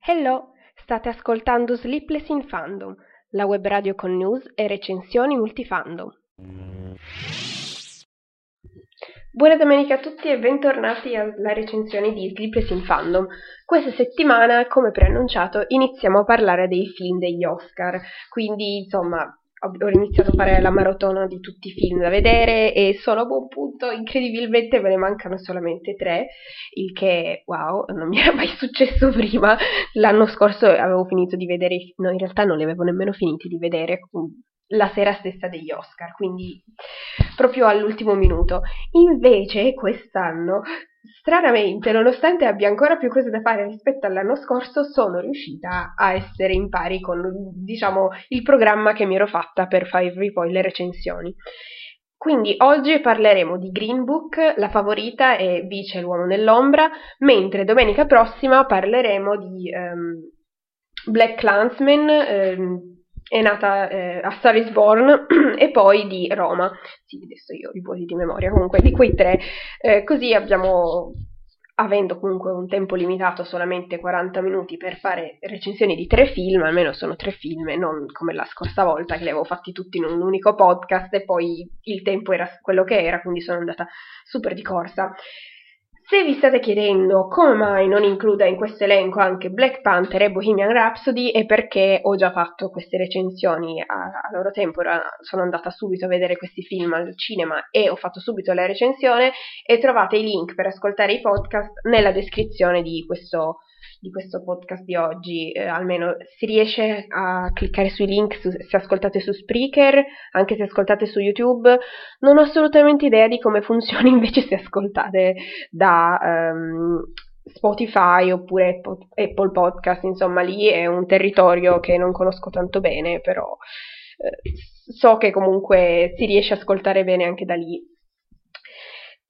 Hello, state ascoltando Sleepless in Fandom, la web radio con news e recensioni multifandom. Buona domenica a tutti e bentornati alla recensione di Sleepless in Fandom. Questa settimana, come preannunciato, iniziamo a parlare dei film degli Oscar, quindi insomma ho iniziato a fare la maratona di tutti i film da vedere e sono a buon punto, incredibilmente me ne mancano solamente tre, il che wow, non mi era mai successo prima. L'anno scorso avevo finito di vedere, no in realtà non li avevo nemmeno finiti di vedere la sera stessa degli Oscar, quindi proprio all'ultimo minuto. Invece quest'anno Stranamente, nonostante abbia ancora più cose da fare rispetto all'anno scorso, sono riuscita a essere in pari con, diciamo, il programma che mi ero fatta per farvi poi le recensioni. Quindi oggi parleremo di Green Book, la favorita e Vice l'uomo nell'ombra, mentre domenica prossima parleremo di um, Black Clansman, um, è nata eh, a Star is Born e poi di Roma. Sì, adesso io i vuoti di memoria, comunque di quei tre. Eh, così abbiamo, avendo comunque un tempo limitato, solamente 40 minuti per fare recensioni di tre film, almeno sono tre film non come la scorsa volta che li avevo fatti tutti in un unico podcast e poi il tempo era quello che era, quindi sono andata super di corsa. Se vi state chiedendo come mai non includa in questo elenco anche Black Panther e Bohemian Rhapsody è perché ho già fatto queste recensioni a, a loro tempo, sono andata subito a vedere questi film al cinema e ho fatto subito la recensione e trovate i link per ascoltare i podcast nella descrizione di questo di questo podcast di oggi, eh, almeno si riesce a cliccare sui link su, se ascoltate su Spreaker, anche se ascoltate su YouTube. Non ho assolutamente idea di come funzioni invece se ascoltate da um, Spotify oppure Apple Podcast, insomma lì è un territorio che non conosco tanto bene, però eh, so che comunque si riesce a ascoltare bene anche da lì.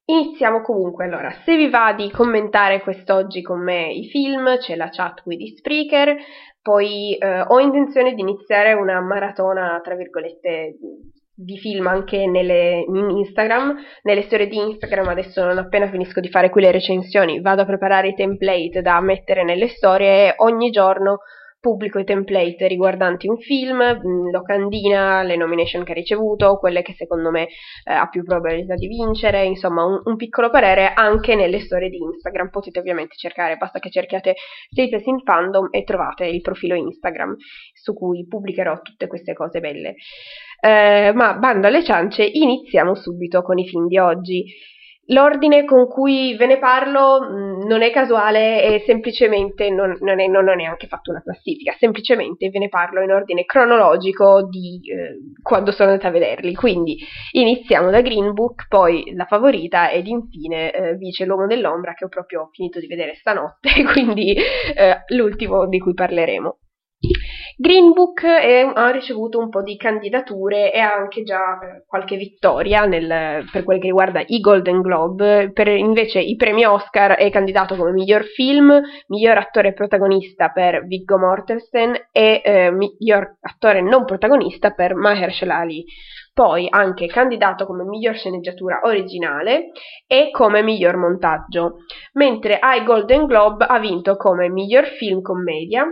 Iniziamo comunque, allora, se vi va di commentare quest'oggi con me i film, c'è la chat qui di Spreaker, poi eh, ho intenzione di iniziare una maratona, tra virgolette, di film anche nelle, in Instagram, nelle storie di Instagram, adesso non appena finisco di fare qui le recensioni, vado a preparare i template da mettere nelle storie e ogni giorno pubblico i template riguardanti un film, mm, locandina, le nomination che ha ricevuto, quelle che secondo me eh, ha più probabilità di vincere, insomma un, un, piccolo parere anche nelle storie di Instagram. Potete ovviamente cercare, basta che cerchiate Status in Fandom e trovate il profilo Instagram su cui pubblicherò tutte queste cose belle. Eh, ma bando alle ciance, iniziamo subito con i film di oggi. L'ordine con cui ve ne parlo mh, mm, non è casuale e semplicemente non, non, è, non, ho neanche fatto una classifica, semplicemente ve ne parlo in ordine cronologico di eh, quando sono andata a vederli. Quindi iniziamo da Green Book, poi La Favorita ed infine eh, Vice l'Uomo dell'Ombra che ho proprio finito di vedere stanotte, quindi eh, l'ultimo di cui parleremo. Green Book è, ha ricevuto un po' di candidature e ha anche già eh, qualche vittoria nel, per quel che riguarda i Golden Globe, per invece i premi Oscar è candidato come miglior film, miglior attore protagonista per Viggo Mortensen e eh, miglior attore non protagonista per Mahershala Ali. Poi anche candidato come miglior sceneggiatura originale e come miglior montaggio, mentre ai Golden Globe ha vinto come miglior film commedia,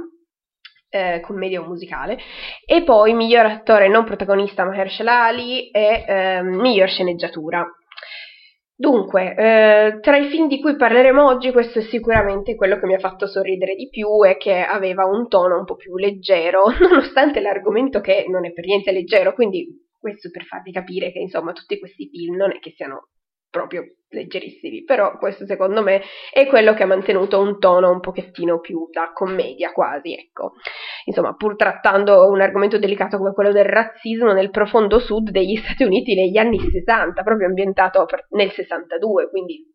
eh, commedia o musicale, e poi miglior attore non protagonista Mahershala Ali e eh, miglior sceneggiatura. Dunque, eh, tra i film di cui parleremo oggi, questo è sicuramente quello che mi ha fatto sorridere di più e che aveva un tono un po' più leggero, nonostante l'argomento che non è per niente leggero, quindi questo per farvi capire che insomma tutti questi film non è che siano proprio leggerissimi, però questo secondo me è quello che ha mantenuto un tono un pochettino più da commedia quasi, ecco. Insomma, pur trattando un argomento delicato come quello del razzismo nel profondo sud degli Stati Uniti negli anni 60, proprio ambientato nel 62, quindi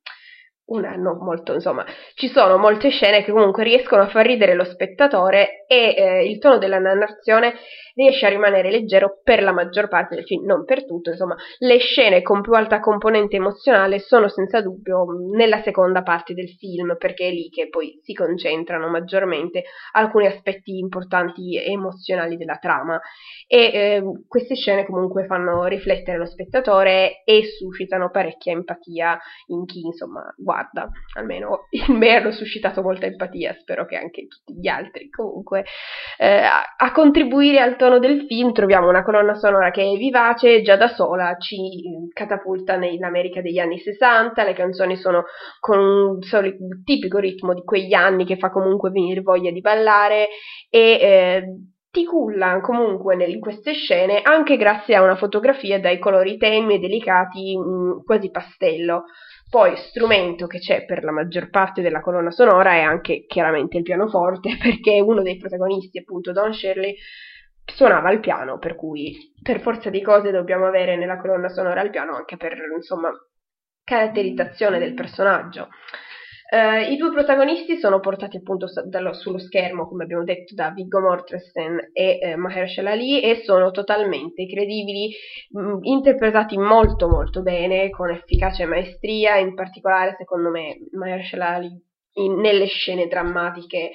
una non molto, insomma, ci sono molte scene che comunque riescono a far ridere lo spettatore e eh, il tono della narrazione riesce a rimanere leggero per la maggior parte del film, non per tutto, insomma, le scene con più alta componente emozionale sono senza dubbio nella seconda parte del film, perché è lì che poi si concentrano maggiormente alcuni aspetti importanti emozionali della trama. E eh, queste scene comunque fanno riflettere lo spettatore e suscitano parecchia empatia in chi, insomma, guarda, almeno in me hanno suscitato molta empatia, spero che anche tutti gli altri comunque eh, a contribuire al tono del film troviamo una colonna sonora che è vivace già da sola ci catapulta nell'America degli anni 60, le canzoni sono con un solito, tipico ritmo di quegli anni che fa comunque venire voglia di ballare e eh, ti culla comunque in queste scene anche grazie a una fotografia dai colori tenui e delicati mh, quasi pastello. Poi strumento che c'è per la maggior parte della colonna sonora è anche chiaramente il pianoforte, perché uno dei protagonisti, appunto Don Shirley, suonava il piano, per cui per forza di cose dobbiamo avere nella colonna sonora il piano anche per, insomma, caratterizzazione del personaggio. Uh, I due protagonisti sono portati appunto dallo, sullo schermo, come abbiamo detto, da Viggo Mortensen e eh, Mahershala Ali e sono totalmente credibili, mh, mm, interpretati molto molto bene, con efficacia e maestria, in particolare secondo me Mahershala Ali in, nelle scene drammatiche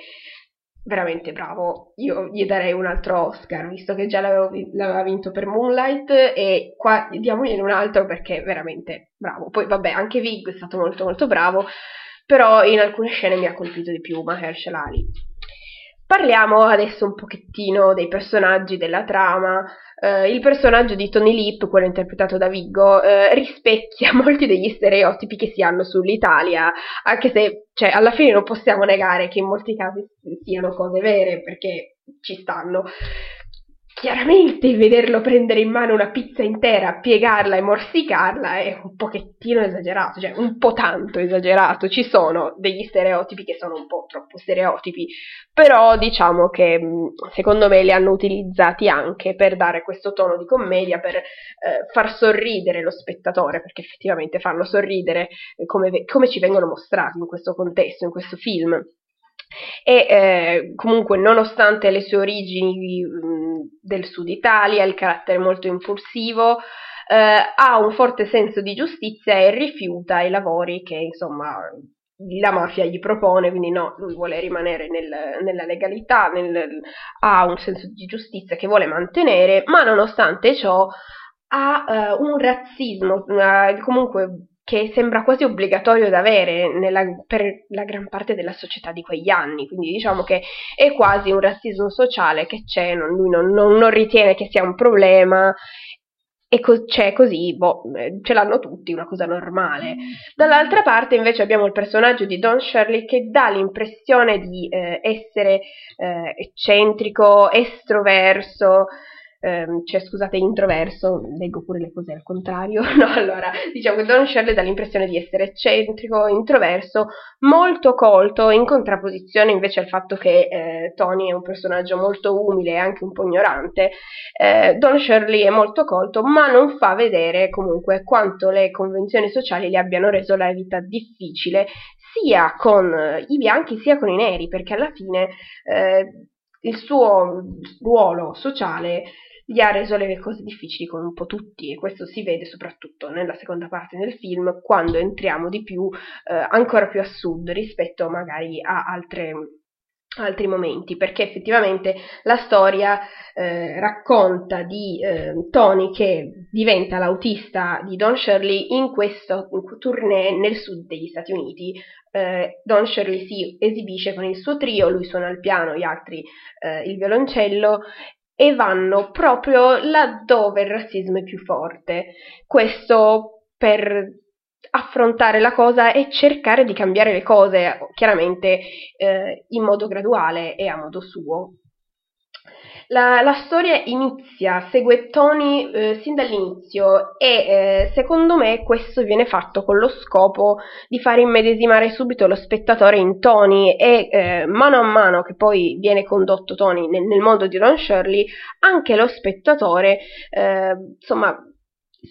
veramente bravo. Io gli darei un altro Oscar, visto che già l'aveva vinto per Moonlight e qua diamogli un altro perché veramente bravo. Poi vabbè, anche Vig è stato molto molto bravo però in alcune scene mi ha colpito di più Mahershala Ali. Parliamo adesso un pochettino dei personaggi della trama. Uh, il personaggio di Tony Lip, quello interpretato da Viggo, uh, rispecchia molti degli stereotipi che si hanno sull'Italia, anche se cioè, alla fine non possiamo negare che in molti casi siano cose vere, perché ci stanno chiaramente vederlo prendere in mano una pizza intera, piegarla e morsicarla è un pochettino esagerato, cioè un po' tanto esagerato. Ci sono degli stereotipi che sono un po' troppo stereotipi, però diciamo che secondo me li hanno utilizzati anche per dare questo tono di commedia, per eh, far sorridere lo spettatore, perché effettivamente farlo sorridere come, come ci vengono mostrati in questo contesto, in questo film e eh, comunque nonostante le sue origini mh, del sud Italia, il carattere molto impulsivo, eh, ha un forte senso di giustizia e rifiuta i lavori che insomma la mafia gli propone, quindi no, lui vuole rimanere nel, nella legalità, nel, ha un senso di giustizia che vuole mantenere, ma nonostante ciò ha uh, un razzismo, uh, comunque che sembra quasi obbligatorio da avere nella, per la gran parte della società di quegli anni, quindi diciamo che è quasi un razzismo sociale che c'è, non, lui non, non, non, ritiene che sia un problema e co- c'è così, boh, eh, ce l'hanno tutti, una cosa normale. Dall'altra parte invece abbiamo il personaggio di Don Shirley che dà l'impressione di eh, essere eh, eccentrico, estroverso, ehm, cioè scusate, introverso, leggo pure le cose al contrario, no, allora, diciamo che Don Shirley dà l'impressione di essere eccentrico, introverso, molto colto, in contrapposizione invece al fatto che eh, Tony è un personaggio molto umile e anche un po' ignorante, eh, Don Shirley è molto colto, ma non fa vedere comunque quanto le convenzioni sociali gli abbiano reso la vita difficile, sia con i bianchi sia con i neri, perché alla fine eh, il suo ruolo sociale gli ha reso le cose difficili con un po' tutti e questo si vede soprattutto nella seconda parte del film quando entriamo di più eh, ancora più a sud rispetto magari a altre altri momenti, perché effettivamente la storia eh, racconta di eh, Tony che diventa l'autista di Don Shirley in questo tournée nel sud degli Stati Uniti. Eh, Don Shirley si esibisce con il suo trio, lui suona il piano, gli altri eh, il violoncello e vanno proprio laddove il razzismo è più forte. Questo per affrontare la cosa e cercare di cambiare le cose, chiaramente eh, in modo graduale e a modo suo. La, la storia inizia, segue Tony eh, sin dall'inizio e eh, secondo me questo viene fatto con lo scopo di far immedesimare subito lo spettatore in Tony e eh, mano a mano che poi viene condotto Tony nel, nel mondo di Ron Shirley, anche lo spettatore, eh, insomma,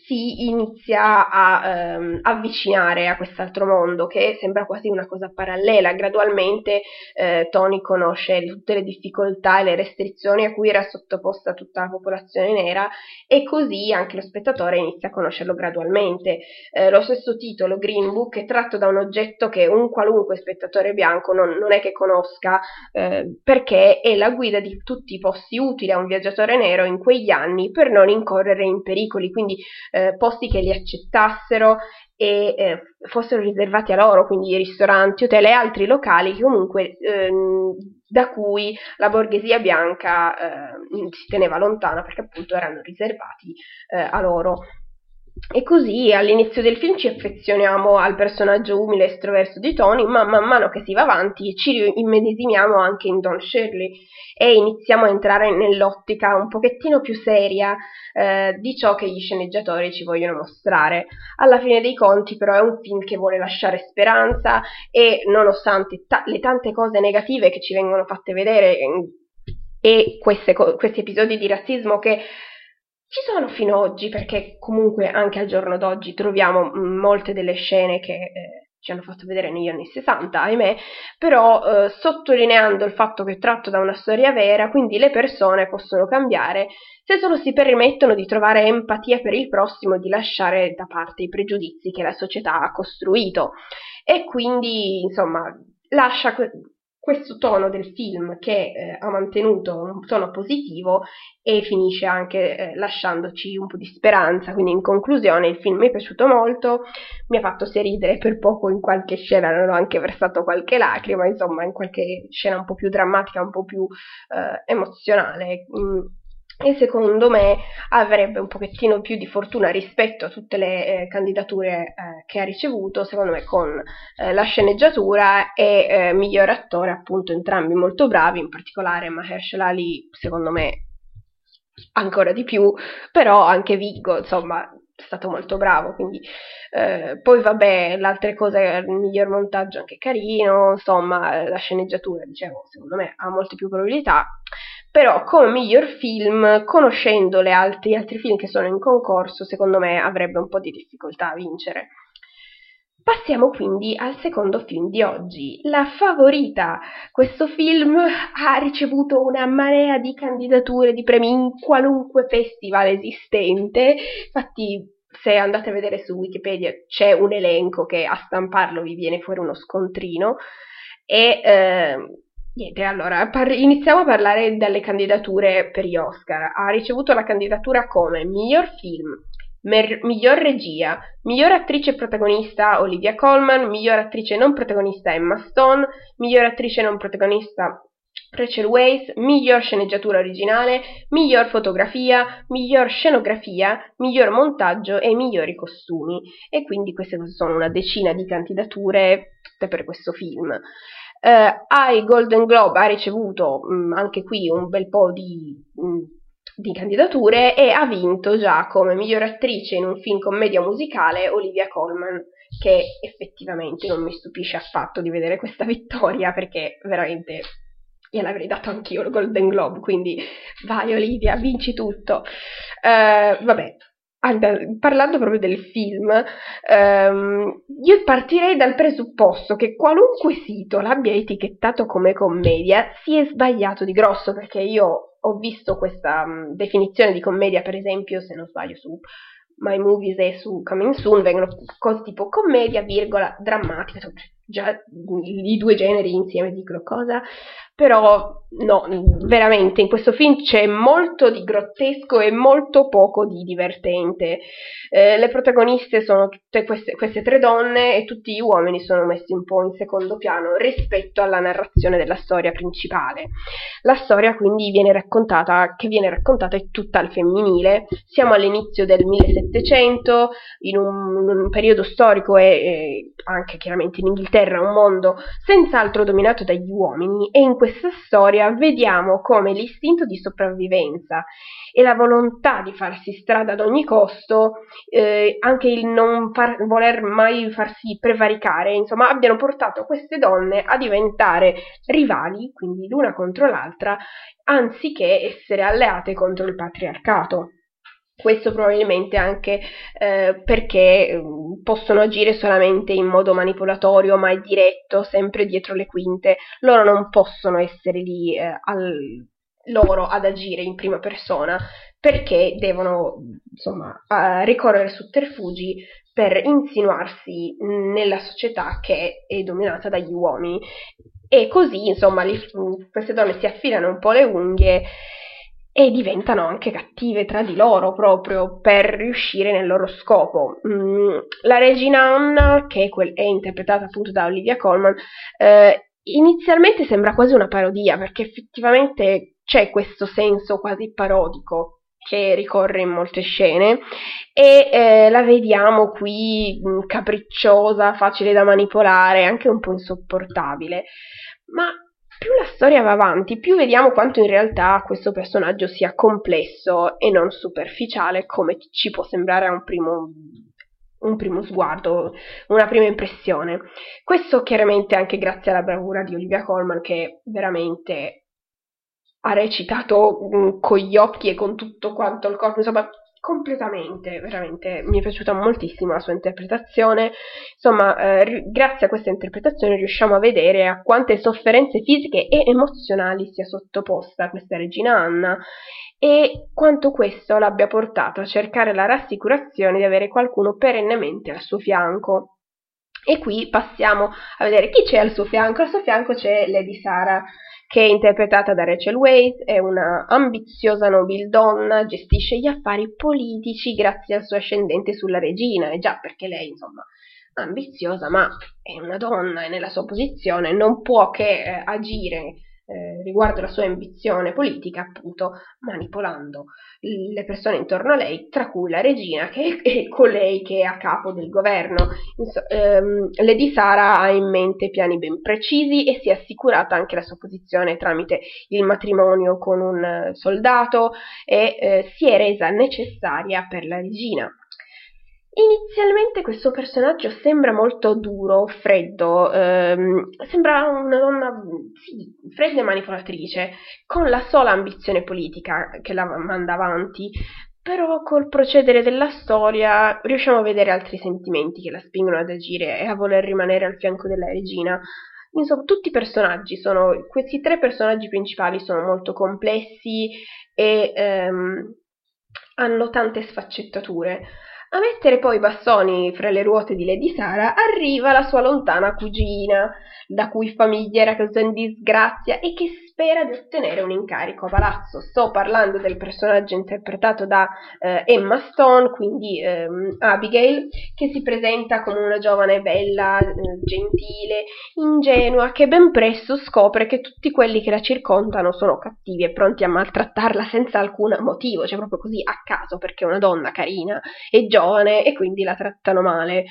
si inizia a ehm, avvicinare a quest'altro mondo che sembra quasi una cosa parallela. Gradualmente eh, Tony conosce tutte le difficoltà e le restrizioni a cui era sottoposta tutta la popolazione nera e così anche lo spettatore inizia a conoscerlo gradualmente. Eh, lo stesso titolo, Green Book, è tratto da un oggetto che un qualunque spettatore bianco non, non è che conosca eh, perché è la guida di tutti i posti utili a un viaggiatore nero in quegli anni per non incorrere in pericoli. Quindi eh, posti che li accettassero e eh, fossero riservati a loro, quindi ristoranti, hotel e altri locali comunque ehm, da cui la borghesia bianca eh, si teneva lontana perché appunto erano riservati eh, a loro. E così all'inizio del film ci affezioniamo al personaggio umile e estroverso di Tony, ma man mano che si va avanti ci immedesimiamo anche in Don Shirley e iniziamo a entrare nell'ottica un pochettino più seria eh, di ciò che gli sceneggiatori ci vogliono mostrare. Alla fine dei conti però è un film che vuole lasciare speranza e nonostante ta- le tante cose negative che ci vengono fatte vedere e queste, questi episodi di razzismo che ci sono fino ad oggi, perché comunque anche al giorno d'oggi troviamo mm, molte delle scene che eh, ci hanno fatto vedere negli anni 60, ahimè, però eh, sottolineando il fatto che è tratto da una storia vera, quindi le persone possono cambiare se solo si permettono di trovare empatia per il prossimo e di lasciare da parte i pregiudizi che la società ha costruito. E quindi, insomma, lascia questo tono del film che eh, ha mantenuto un tono positivo e finisce anche eh, lasciandoci un po' di speranza. Quindi in conclusione il film mi è piaciuto molto, mi ha fatto ridere per poco in qualche scena, non ho anche versato qualche lacrima, insomma in qualche scena un po' più drammatica, un po' più eh, emozionale. Mm e secondo me avrebbe un pochettino più di fortuna rispetto a tutte le eh, candidature eh, che ha ricevuto, secondo me con eh, la sceneggiatura e eh, miglior attore, appunto entrambi molto bravi, in particolare Mahershala Ali, secondo me ancora di più, però anche Viggo, insomma, è stato molto bravo, quindi eh, poi vabbè, le altre cose, il miglior montaggio anche carino, insomma, la sceneggiatura, dicevo, secondo me ha molte più probabilità però come miglior film, conoscendo le altri, gli altri film che sono in concorso, secondo me avrebbe un po' di difficoltà a vincere. Passiamo quindi al secondo film di oggi, La Favorita. Questo film ha ricevuto una marea di candidature, di premi in qualunque festival esistente. Infatti, se andate a vedere su Wikipedia c'è un elenco che a stamparlo vi viene fuori uno scontrino. E eh, Niente, allora par- iniziamo a parlare delle candidature per gli Oscar. Ha ricevuto la candidatura come miglior film, mer- miglior regia, miglior attrice protagonista Olivia Colman, miglior attrice non protagonista Emma Stone, miglior attrice non protagonista Rachel Weisz, miglior sceneggiatura originale, miglior fotografia, miglior scenografia, miglior montaggio e migliori costumi. E quindi queste sono una decina di candidature tutte per questo film. Eh, ai Golden Globe ha ricevuto mh, mm, anche qui un bel po' di, mh, mm, di, candidature e ha vinto già come miglior attrice in un film commedia musicale Olivia Colman, che effettivamente non mi stupisce affatto di vedere questa vittoria perché veramente gliel'avrei dato anch'io il Golden Globe, quindi vai Olivia, vinci tutto. Eh, vabbè, parlando proprio del film, ehm, io partirei dal presupposto che qualunque sito l'abbia etichettato come commedia si è sbagliato di grosso, perché io ho visto questa um, definizione di commedia, per esempio, se non sbaglio, su My Movies e su Coming Soon, vengono cose tipo commedia, virgola, drammatica, già i due generi insieme dicono cosa, però no, veramente in questo film c'è molto di grottesco e molto poco di divertente. Eh, le protagoniste sono tutte queste, queste, tre donne e tutti gli uomini sono messi un po' in secondo piano rispetto alla narrazione della storia principale. La storia quindi viene raccontata, che viene raccontata è tutta al femminile. Siamo all'inizio del 1700, in un, un periodo storico e, e anche chiaramente in Inghilterra, un mondo senz'altro dominato dagli uomini e in questa storia vediamo come l'istinto di sopravvivenza e la volontà di farsi strada ad ogni costo, eh, anche il non far, voler mai farsi prevaricare, insomma, abbiano portato queste donne a diventare rivali, quindi l'una contro l'altra, anziché essere alleate contro il patriarcato. Questo probabilmente anche eh, perché mm, possono agire solamente in modo manipolatorio, mai diretto, sempre dietro le quinte. Loro non possono essere lì eh, al, loro ad agire in prima persona perché devono insomma ricorrere sotterfugi per insinuarsi nella società che è dominata dagli uomini e così insomma li, queste donne si affilano un po' le unghie e diventano anche cattive tra di loro proprio per riuscire nel loro scopo. Mm, la regina Anna, che è, quel, è, interpretata appunto da Olivia Colman, eh, inizialmente sembra quasi una parodia perché effettivamente c'è questo senso quasi parodico che ricorre in molte scene e eh, la vediamo qui mh, mm, capricciosa, facile da manipolare, anche un po' insopportabile. Ma più la storia va avanti, più vediamo quanto in realtà questo personaggio sia complesso e non superficiale come ci può sembrare a un primo, un primo sguardo, una prima impressione. Questo chiaramente anche grazie alla bravura di Olivia Colman che veramente ha recitato mm, con gli occhi e con tutto quanto il corpo, insomma completamente, veramente mi è piaciuta moltissimo la sua interpretazione. Insomma, eh, grazie a questa interpretazione riusciamo a vedere a quante sofferenze fisiche e emozionali sia sottoposta questa regina Anna e quanto questo l'abbia portato a cercare la rassicurazione di avere qualcuno perennemente al suo fianco. E qui passiamo a vedere chi c'è al suo fianco. Al suo fianco c'è Lady Sara, che è interpretata da Rachel Weisz, è una ambiziosa nobildonna, gestisce gli affari politici grazie al suo ascendente sulla regina, e già perché lei, insomma, ambiziosa, ma è una donna e nella sua posizione non può che eh, agire eh, riguardo la sua ambizione politica, appunto manipolando le persone intorno a lei, tra cui la regina, che è colei che è a capo del governo. Inso- ehm, Lady Sara ha in mente piani ben precisi e si è assicurata anche la sua posizione tramite il matrimonio con un soldato e eh, si è resa necessaria per la regina. Inizialmente questo personaggio sembra molto duro, freddo, ehm, sembra una donna sì, fredda e manipolatrice, con la sola ambizione politica che la manda avanti, però col procedere della storia riusciamo a vedere altri sentimenti che la spingono ad agire e a voler rimanere al fianco della regina. Insomma, tutti i personaggi sono, questi tre personaggi principali sono molto complessi e ehm, hanno tante sfaccettature. A mettere poi i bastoni fra le ruote di Lady Sara arriva la sua lontana cugina, la cui famiglia era caduta in disgrazia e che spera di ottenere un incarico a palazzo. Sto parlando del personaggio interpretato da eh, Emma Stone, quindi ehm, Abigail, che si presenta come una giovane bella, eh, gentile, ingenua, che ben presto scopre che tutti quelli che la circondano sono cattivi e pronti a maltrattarla senza alcun motivo, cioè proprio così a caso, perché è una donna carina e giovane e quindi la trattano male.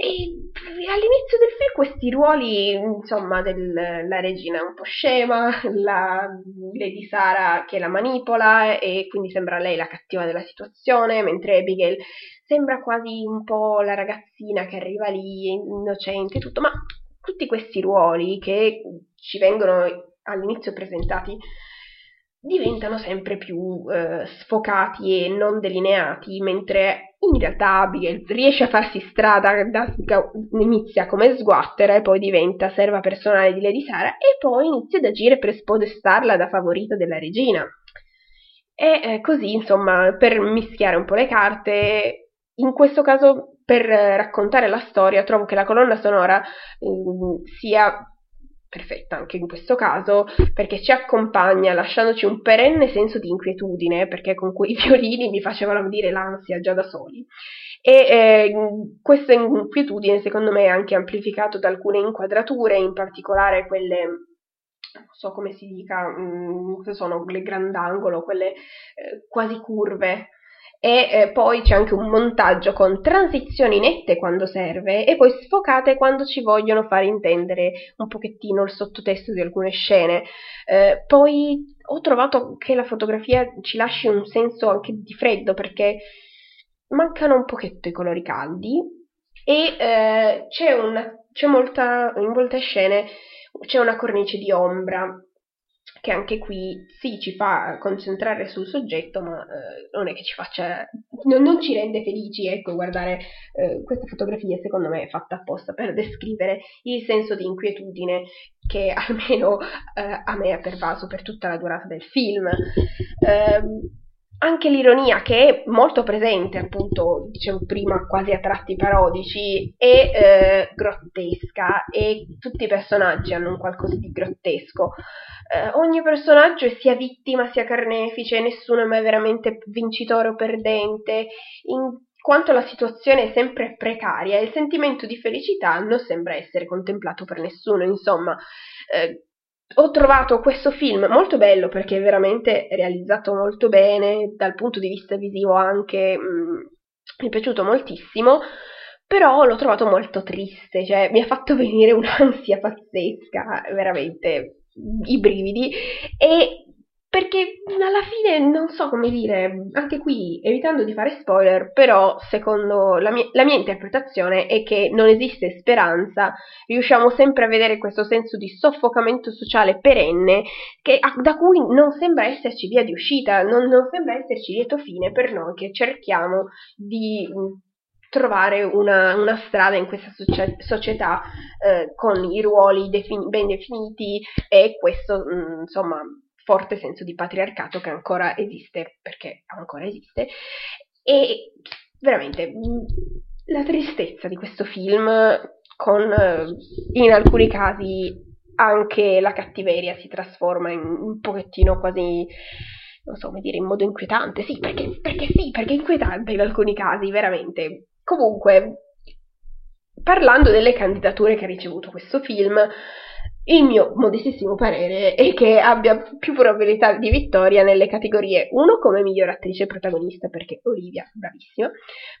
E all'inizio del film questi ruoli, insomma, della regina un po' scema, la Lady Sara che la manipola e quindi sembra lei la cattiva della situazione, mentre Abigail sembra quasi un po' la ragazzina che arriva lì, innocente e tutto, ma tutti questi ruoli che ci vengono all'inizio presentati diventano sempre più eh, sfocati e non delineati, mentre in realtà Abigail riesce a farsi strada, da, inizia come sguattera e poi diventa serva personale di Lady Sara e poi inizia ad agire per spodestarla da favorita della regina. E eh, così, insomma, per mischiare un po' le carte, in questo caso per raccontare la storia trovo che la colonna sonora eh, sia perfetta anche in questo caso, perché ci accompagna lasciandoci un perenne senso di inquietudine, perché con quei violini mi facevano venire l'ansia già da soli. E eh, questa inquietudine secondo me è anche amplificato da alcune inquadrature, in particolare quelle non so come si dica, mh, mm, sono le grandangolo, quelle eh, quasi curve e eh, poi c'è anche un montaggio con transizioni nette quando serve e poi sfocate quando ci vogliono far intendere un pochettino il sottotesto di alcune scene. Eh, poi ho trovato che la fotografia ci lasci un senso anche di freddo perché mancano un pochetto i colori caldi e eh, c'è, una, c'è molta, in molte scene c'è una cornice di ombra che anche qui sì ci fa concentrare sul soggetto, ma eh, non è che ci faccia, non, non, ci rende felici, ecco, guardare eh, questa fotografia secondo me è fatta apposta per descrivere il senso di inquietudine che almeno eh, a me ha pervaso per tutta la durata del film. Anche l'ironia che è molto presente, appunto, dicevo prima, quasi a tratti parodici, è eh, grottesca e tutti i personaggi hanno un qualcosa di grottesco. Eh, ogni personaggio è sia vittima sia carnefice, nessuno è mai veramente vincitore o perdente, in quanto la situazione è sempre precaria il sentimento di felicità non sembra essere contemplato per nessuno, insomma. Eh, ho trovato questo film molto bello perché è veramente realizzato molto bene, dal punto di vista visivo anche mh, mm, mi è piaciuto moltissimo, però l'ho trovato molto triste, cioè mi ha fatto venire un'ansia pazzesca, veramente i brividi. E perché alla fine non so come dire, anche qui evitando di fare spoiler, però secondo la mia, la mia, interpretazione è che non esiste speranza, riusciamo sempre a vedere questo senso di soffocamento sociale perenne che, da cui non sembra esserci via di uscita, non, non sembra esserci lieto fine per noi che cerchiamo di trovare una, una, strada in questa società eh, con i ruoli defini- ben definiti e questo, mh, mm, insomma, forte senso di patriarcato che ancora esiste, perché ancora esiste, e veramente la tristezza di questo film con in alcuni casi anche la cattiveria si trasforma in un pochettino quasi non so come dire in modo inquietante. Sì perché, perché sì perché è inquietante in alcuni casi veramente. Comunque parlando delle candidature che ha ricevuto questo film il mio modestissimo parere è che abbia più probabilità di vittoria nelle categorie 1 come miglior attrice protagonista perché Olivia bravissima,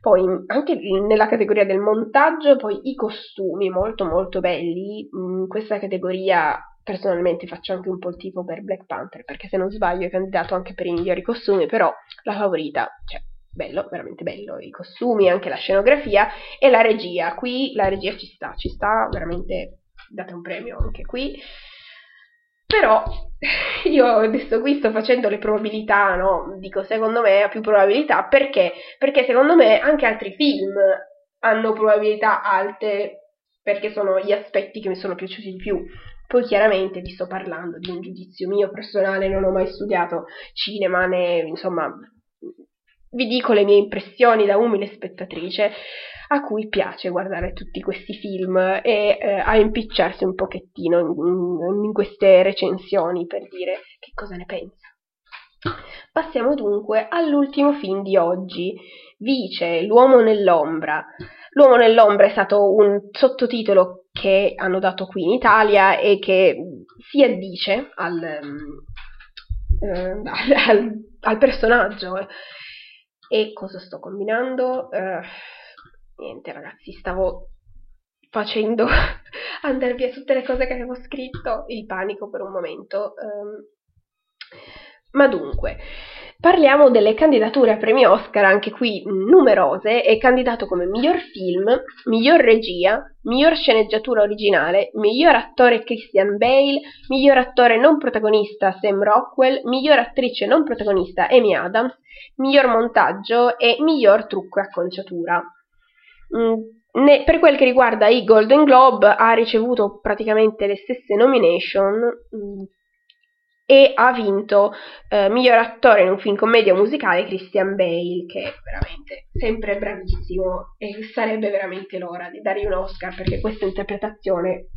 poi anche nella categoria del montaggio, poi i costumi molto molto belli, in questa categoria personalmente faccio anche un po' il tifo per Black Panther perché se non sbaglio è candidato anche per i migliori costumi, però la favorita, cioè bello, veramente bello, i costumi, anche la scenografia e la regia, qui la regia ci sta, ci sta veramente date un premio anche qui. Però io adesso qui sto facendo le probabilità, no? Dico secondo me ha più probabilità perché? Perché secondo me anche altri film hanno probabilità alte perché sono gli aspetti che mi sono piaciuti di più. Poi chiaramente vi sto parlando di un giudizio mio personale, non ho mai studiato cinema né, insomma, vi dico le mie impressioni da umile spettatrice a cui piace guardare tutti questi film e eh, a impicciarsi un pochettino in, in queste recensioni per dire che cosa ne pensa. Passiamo dunque all'ultimo film di oggi, Vice, l'uomo nell'ombra. L'uomo nell'ombra è stato un sottotitolo che hanno dato qui in Italia e che si addice al, eh, al, al personaggio. E cosa sto combinando? Eh, niente ragazzi, stavo facendo andare via tutte le cose che avevo scritto, il panico per un momento. Um, ma dunque, parliamo delle candidature a premi Oscar, anche qui numerose, è candidato come miglior film, miglior regia, miglior sceneggiatura originale, miglior attore Christian Bale, miglior attore non protagonista Sam Rockwell, miglior attrice non protagonista Amy Adams, miglior montaggio e miglior trucco e acconciatura. Mm, ne, per quel che riguarda i Golden Globe ha ricevuto praticamente le stesse nomination mh, mm, e ha vinto eh, miglior attore in un film commedia musicale Christian Bale che è veramente sempre bravissimo e sarebbe veramente l'ora di dargli un Oscar perché questa interpretazione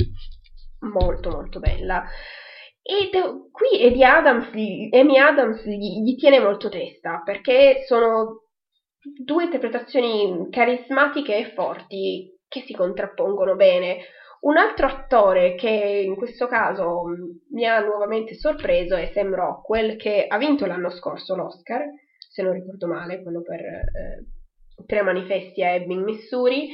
molto molto bella. E qui Amy Adams, Amy Adams gli, gli tiene molto testa perché sono due interpretazioni carismatiche e forti che si contrappongono bene. Un altro attore che in questo caso mi ha nuovamente sorpreso è Sam Rockwell, che ha vinto l'anno scorso l'Oscar, se non ricordo male, quello per eh, Tre manifesti a Ebbing, Missouri.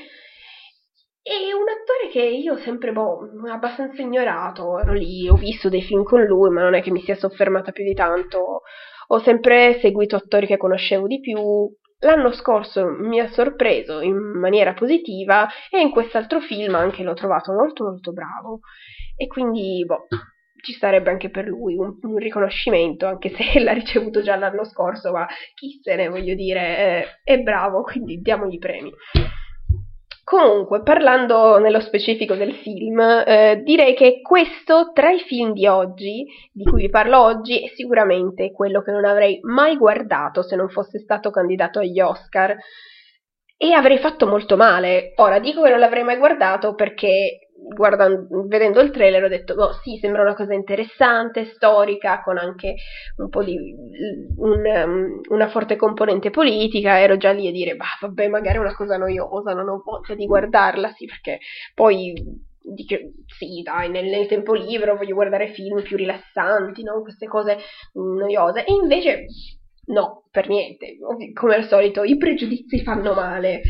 E un attore che io ho sempre, boh, abbastanza ignorato, ero lì, ho visto dei film con lui, ma non è che mi sia soffermata più di tanto. Ho sempre seguito attori che conoscevo di più, L'anno scorso mi ha sorpreso in maniera positiva e in quest'altro film anche l'ho trovato molto molto bravo e quindi boh, ci sarebbe anche per lui un, un, riconoscimento, anche se l'ha ricevuto già l'anno scorso, ma chi se ne voglio dire, eh, è bravo, quindi diamogli premi. Comunque, parlando nello specifico del film, eh, direi che questo, tra i film di oggi, di cui vi parlo oggi, è sicuramente quello che non avrei mai guardato se non fosse stato candidato agli Oscar. E avrei fatto molto male. Ora, dico che non l'avrei mai guardato perché guardando, vedendo il trailer ho detto, oh sì, sembra una cosa interessante, storica, con anche un po' di un, um, una forte componente politica, ero già lì a dire, bah, vabbè, magari è una cosa noiosa, non ho voglia di guardarla, sì, perché poi dice, sì, dai, nel, nel, tempo libero voglio guardare film più rilassanti, no? queste cose noiose, e invece no, per niente, come al solito, i pregiudizi fanno male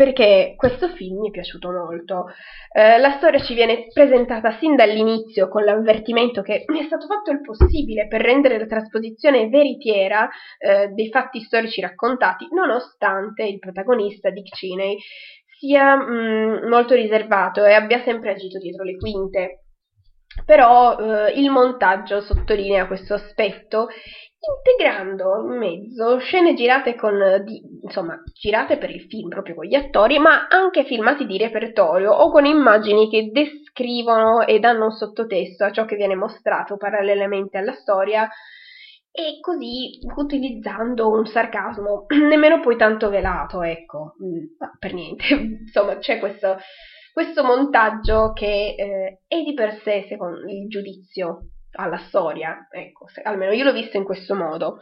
perché questo film mi è piaciuto molto. Eh, la storia ci viene presentata sin dall'inizio con l'avvertimento che è stato fatto il possibile per rendere la trasposizione veritiera eh, dei fatti storici raccontati, nonostante il protagonista Dick Cheney sia mh, mm, molto riservato e abbia sempre agito dietro le quinte. Però eh, il montaggio sottolinea questo aspetto integrando in mezzo scene girate con, di, insomma, girate per il film proprio con gli attori, ma anche filmati di repertorio o con immagini che descrivono e danno un sottotesto a ciò che viene mostrato parallelamente alla storia e così utilizzando un sarcasmo nemmeno poi tanto velato, ecco, ma mm, per niente, insomma c'è questo, questo montaggio che eh, è di per sé, secondo il giudizio alla storia, ecco, se, almeno io l'ho visto in questo modo.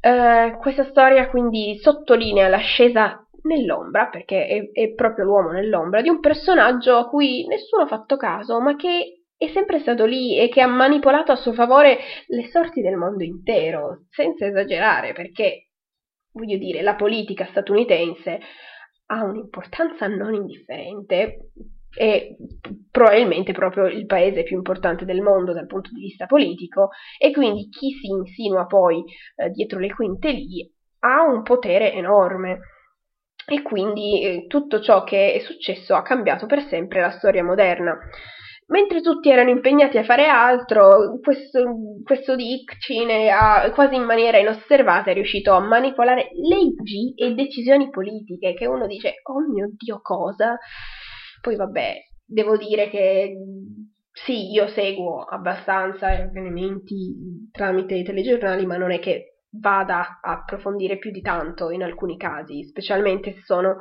Uh, questa storia quindi sottolinea l'ascesa nell'ombra, perché è, è, proprio l'uomo nell'ombra, di un personaggio a cui nessuno ha fatto caso, ma che è sempre stato lì e che ha manipolato a suo favore le sorti del mondo intero, senza esagerare, perché, voglio dire, la politica statunitense ha un'importanza non indifferente è probabilmente proprio il paese più importante del mondo dal punto di vista politico e quindi chi si insinua poi eh, dietro le quinte lì ha un potere enorme e quindi eh, tutto ciò che è successo ha cambiato per sempre la storia moderna. Mentre tutti erano impegnati a fare altro, questo, questo Dick Cine ha, quasi in maniera inosservata è riuscito a manipolare leggi e decisioni politiche che uno dice, oh mio Dio, cosa? Poi vabbè, devo dire che sì, io seguo abbastanza avvenimenti tramite i telegiornali, ma non è che vada a approfondire più di tanto in alcuni casi, specialmente se sono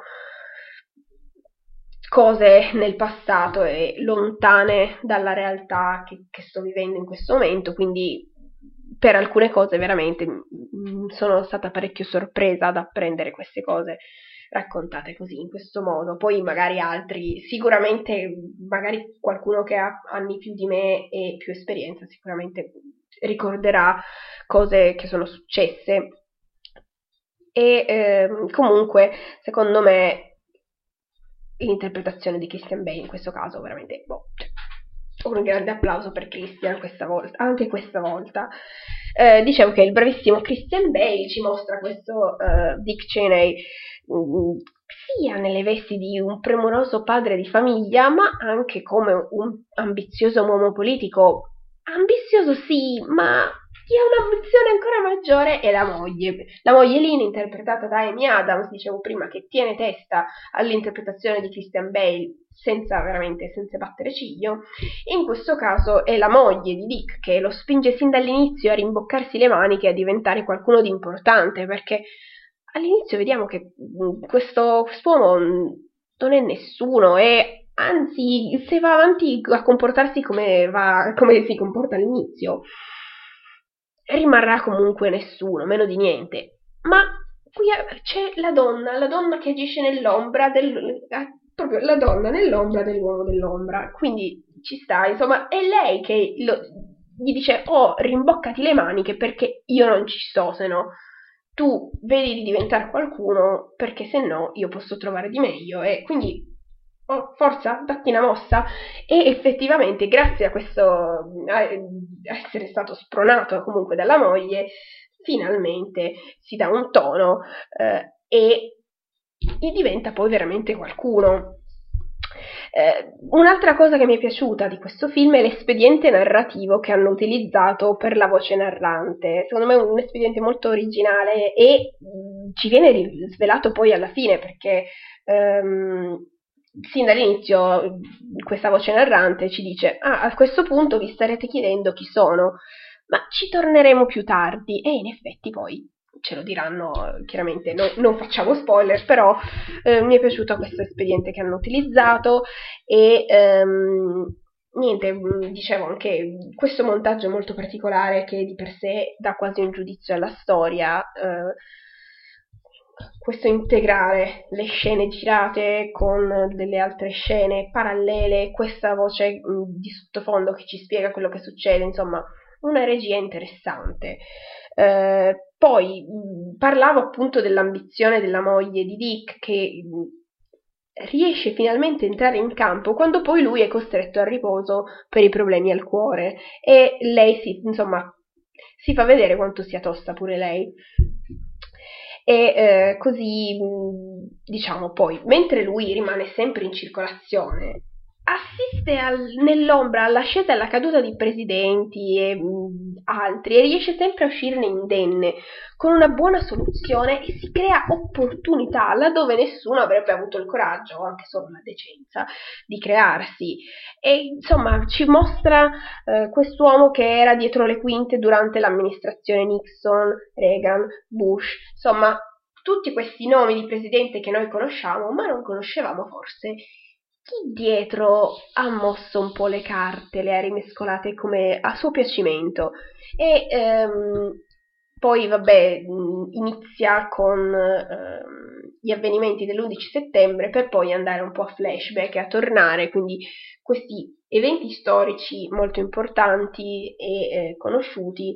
cose nel passato e lontane dalla realtà che, che sto vivendo in questo momento, quindi per alcune cose veramente sono stata parecchio sorpresa ad apprendere queste cose raccontate così, in questo modo. Poi magari altri, sicuramente magari qualcuno che ha anni più di me e più esperienza, sicuramente ricorderà cose che sono successe. E eh, comunque, secondo me, l'interpretazione di Christian Bale in questo caso veramente boh, cioè, un grande applauso per Christian questa volta, anche questa volta. Eh, dicevo che il bravissimo Christian Bale ci mostra questo uh, Dick Cheney Mm, sia nelle vesti di un premuroso padre di famiglia, ma anche come un ambizioso uomo politico. Ambizioso sì, ma chi ha un'ambizione ancora maggiore è la moglie. La moglie Lynn, interpretata da Amy Adams, dicevo prima, che tiene testa all'interpretazione di Christian Bale senza veramente, senza battere ciglio. In questo caso è la moglie di Dick che lo spinge sin dall'inizio a rimboccarsi le maniche e a diventare qualcuno di importante, perché all'inizio vediamo che mm, questo quest'uomo mm, non è nessuno e anzi se va avanti a comportarsi come, va, come si comporta all'inizio rimarrà comunque nessuno, meno di niente. Ma qui c'è la donna, la donna che agisce nell'ombra del, proprio la donna nell'ombra dell'uomo dell'ombra. Quindi ci sta, insomma, è lei che lo, gli dice "Oh, rimboccati le maniche perché io non ci sto, se no" tu vedi di diventare qualcuno perché se no io posso trovare di meglio e quindi oh, forza, datti una mossa e effettivamente grazie a questo a essere stato spronato comunque dalla moglie finalmente si dà un tono eh, e, e diventa poi veramente qualcuno Eh, un'altra cosa che mi è piaciuta di questo film è l'espediente narrativo che hanno utilizzato per la voce narrante. Secondo me è un espediente molto originale e mh, ci viene svelato poi alla fine perché ehm, sin dall'inizio questa voce narrante ci dice ah, a questo punto vi starete chiedendo chi sono, ma ci torneremo più tardi e in effetti poi ce lo diranno chiaramente, no, non facciamo spoiler, però eh, mi è piaciuto questo espediente che hanno utilizzato e ehm, niente, dicevo anche questo montaggio molto particolare che di per sé dà quasi un giudizio alla storia. Eh, questo integrare le scene girate con delle altre scene parallele, questa voce mh, di sottofondo che ci spiega quello che succede, insomma, una regia interessante. Eh, poi parlavo appunto dell'ambizione della moglie di Dick che riesce finalmente a entrare in campo quando poi lui è costretto al riposo per i problemi al cuore. E lei si, insomma, si fa vedere quanto sia tosta pure lei. E eh, così diciamo poi mentre lui rimane sempre in circolazione assiste al, nell'ombra all'ascesa e alla caduta di presidenti e mh, altri e riesce sempre a uscirne indenne con una buona soluzione e si crea opportunità laddove nessuno avrebbe avuto il coraggio o anche solo la decenza di crearsi. E insomma ci mostra eh, quest'uomo che era dietro le quinte durante l'amministrazione Nixon, Reagan, Bush. Insomma tutti questi nomi di presidente che noi conosciamo ma non conoscevamo forse dietro ha mosso un po' le carte, le ha rimescolate come a suo piacimento? E ehm, poi vabbè inizia con ehm, gli avvenimenti dell'11 settembre per poi andare un po' a flashback e a tornare, quindi questi eventi storici molto importanti e eh, conosciuti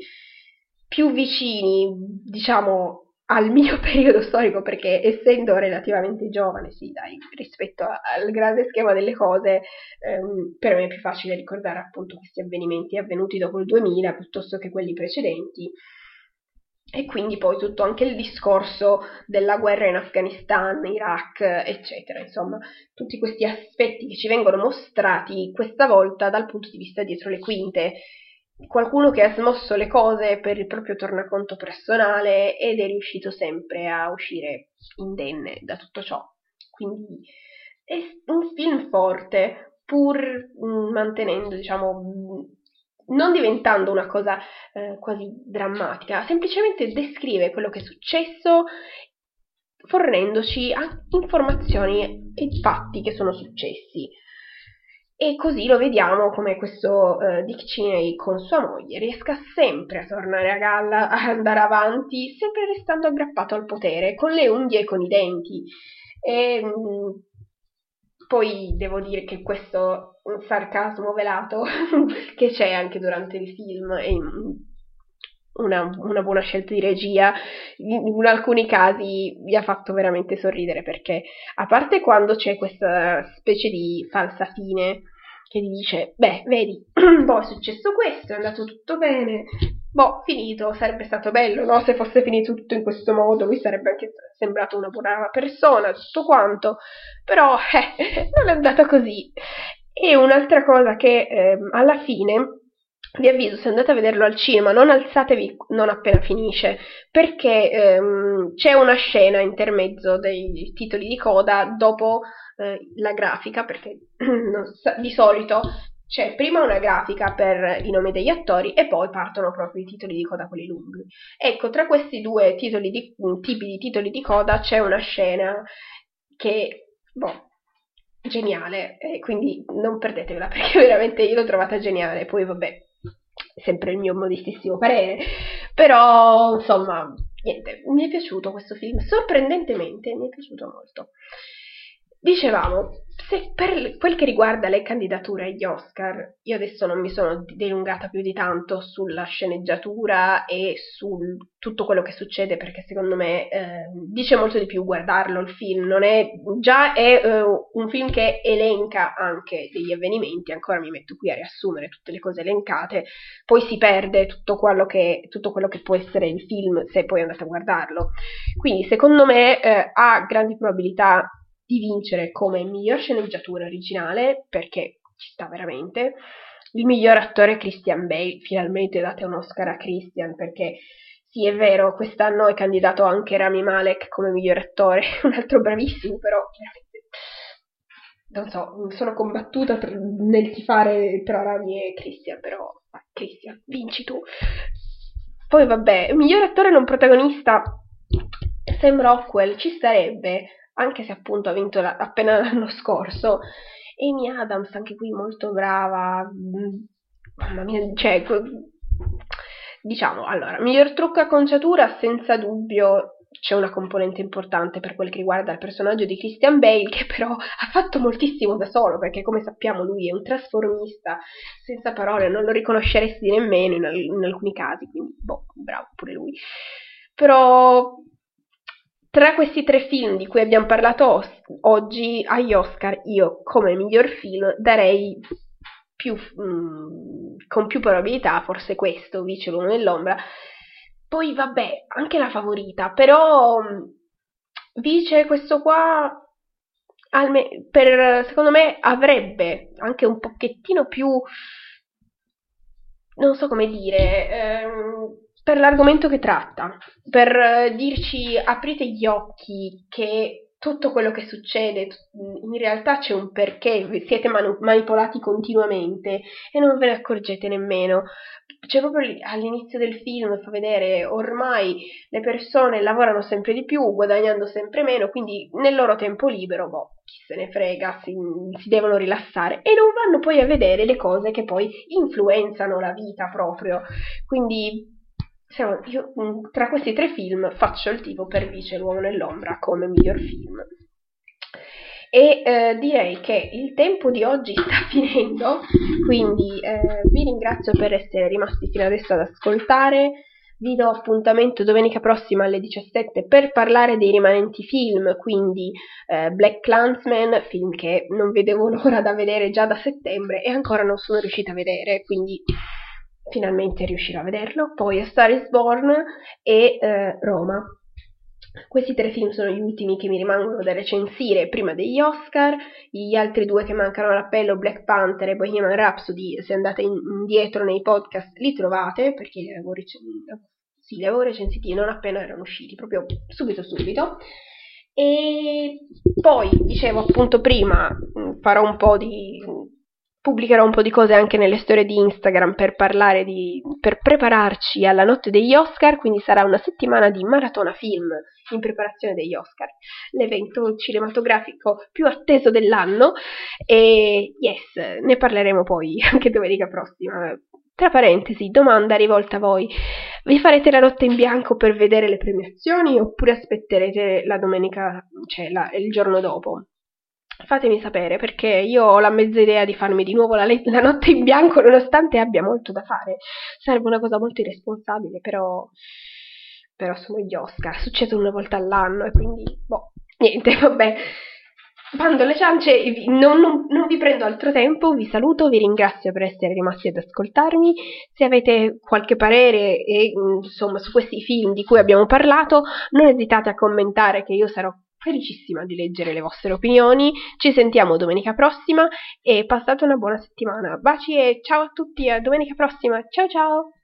più vicini, diciamo, al mio periodo storico, perché essendo relativamente giovane, sì, dai, rispetto al grande schema delle cose, ehm, per me è più facile ricordare appunto questi avvenimenti avvenuti dopo il 2000 piuttosto che quelli precedenti. E quindi poi tutto anche il discorso della guerra in Afghanistan, Iraq, eccetera. Insomma, tutti questi aspetti che ci vengono mostrati questa volta dal punto di vista dietro le quinte qualcuno che ha smosso le cose per il proprio tornaconto personale ed è riuscito sempre a uscire indenne da tutto ciò. Quindi è un film forte, pur mm, mantenendo, diciamo, mm, non diventando una cosa eh, quasi drammatica, semplicemente descrive quello che è successo fornendoci informazioni e fatti che sono successi. E così lo vediamo come questo uh, Dick Cheney con sua moglie riesca sempre a tornare a galla, a andare avanti, sempre restando aggrappato al potere, con le unghie e con i denti. E mm, poi devo dire che questo sarcasmo velato che c'è anche durante il film è una, una, buona scelta di regia, in, alcuni casi mi ha fatto veramente sorridere perché a parte quando c'è questa specie di falsa fine che ti dice, beh, vedi, boh, è successo questo, è andato tutto bene, boh, finito, sarebbe stato bello, no? Se fosse finito tutto in questo modo, lui sarebbe anche sembrato una buona persona, tutto quanto, però, eh, non è andata così. E un'altra cosa che eh, alla fine vi avviso, se andate a vederlo al cinema, non alzatevi non appena finisce, perché ehm, c'è una scena intermezzo dei titoli di coda dopo eh, la grafica, perché sa, di solito c'è prima una grafica per i nomi degli attori e poi partono proprio i titoli di coda, quelli lunghi. Ecco, tra questi due di, tipi di titoli di coda c'è una scena che, boh, geniale, e quindi non perdetevela perché veramente io l'ho trovata geniale. Poi vabbè, sempre il mio modestissimo parere, però insomma, niente, mi è piaciuto questo film, sorprendentemente mi è piaciuto molto. Dicevamo, se per quel che riguarda le candidature agli Oscar, io adesso non mi sono dilungata più di tanto sulla sceneggiatura e su tutto quello che succede perché secondo me eh, dice molto di più guardarlo il film, non è, già è eh, un film che elenca anche degli avvenimenti, ancora mi metto qui a riassumere tutte le cose elencate, poi si perde tutto quello che, tutto quello che può essere il film se poi andate a guardarlo. Quindi secondo me eh, ha grandi probabilità di vincere come miglior sceneggiatura originale, perché ci sta veramente. Il miglior attore Christian Bale, finalmente date un Oscar a Christian perché sì, è vero, quest'anno è candidato anche Rami Malek come miglior attore, un altro bravissimo, però non so, sono combattuta tra, nel tifare tra Rami e Christian, però Christian, vinci tu. Poi vabbè, miglior attore non protagonista Sam Rockwell ci starebbe, anche se appunto ha vinto la, appena l'anno scorso. Amy Adams, anche qui molto brava. Mm, mamma mia, cioè, diciamo, allora, miglior trucco a conciatura, senza dubbio c'è una componente importante per quel che riguarda il personaggio di Christian Bale, che però ha fatto moltissimo da solo, perché come sappiamo lui è un trasformista, senza parole, non lo riconosceresti nemmeno in, in alcuni casi, quindi boh, bravo pure lui. Però tra questi tre film di cui abbiamo parlato oggi, agli Oscar io come miglior film darei più, mh, mm, con più probabilità forse questo, Vice l'uomo nell'ombra. Poi vabbè, anche la favorita, però mm, Vice questo qua alme- per, secondo me avrebbe anche un pochettino più non so come dire ehm, per l'argomento che tratta, per eh, dirci aprite gli occhi che tutto quello che succede in realtà c'è un perché, siete manu- manipolati continuamente e non ve ne accorgete nemmeno. C'è proprio all'inizio del film fa vedere ormai le persone lavorano sempre di più, guadagnando sempre meno, quindi nel loro tempo libero, boh, chi se ne frega, si, si devono rilassare e non vanno poi a vedere le cose che poi influenzano la vita proprio. Quindi diciamo, io mm, tra questi tre film faccio il tipo per Vice l'uomo nell'ombra come miglior film. E eh, direi che il tempo di oggi sta finendo, quindi eh, vi ringrazio per essere rimasti fino adesso ad ascoltare. Vi do appuntamento domenica prossima alle 17 per parlare dei rimanenti film, quindi eh, Black Clansman, film che non vedevo l'ora da vedere già da settembre e ancora non sono riuscita a vedere, quindi finalmente riuscirò a vederlo, poi A Star is Born e eh, Roma. Questi tre film sono gli ultimi che mi rimangono da recensire prima degli Oscar, gli altri due che mancano all'appello, Black Panther e Bohemian Rhapsody, se andate indietro nei podcast li trovate perché li avevo, recensiti, sì, li avevo recensiti non appena erano usciti, proprio subito subito. E poi, dicevo appunto prima, farò un po' di pubblicherò un po' di cose anche nelle storie di Instagram per parlare di, per prepararci alla notte degli Oscar, quindi sarà una settimana di maratona film in preparazione degli Oscar, l'evento cinematografico più atteso dell'anno e yes, ne parleremo poi anche domenica prossima. Tra parentesi, domanda rivolta a voi. Vi farete la notte in bianco per vedere le premiazioni oppure aspetterete la domenica, cioè la, il giorno dopo? Fatemi sapere perché io ho la mezza idea di farmi di nuovo la, le- la, notte in bianco nonostante abbia molto da fare. Sarebbe una cosa molto irresponsabile, però, però sono gli Oscar, succede una volta all'anno e quindi, boh, niente, vabbè. Bando le ciance, non, non, non, vi prendo altro tempo, vi saluto, vi ringrazio per essere rimasti ad ascoltarmi. Se avete qualche parere e, insomma, su questi film di cui abbiamo parlato, non esitate a commentare che io sarò felicissima di leggere le vostre opinioni. Ci sentiamo domenica prossima e passate una buona settimana. Baci e ciao a tutti, a domenica prossima. Ciao ciao!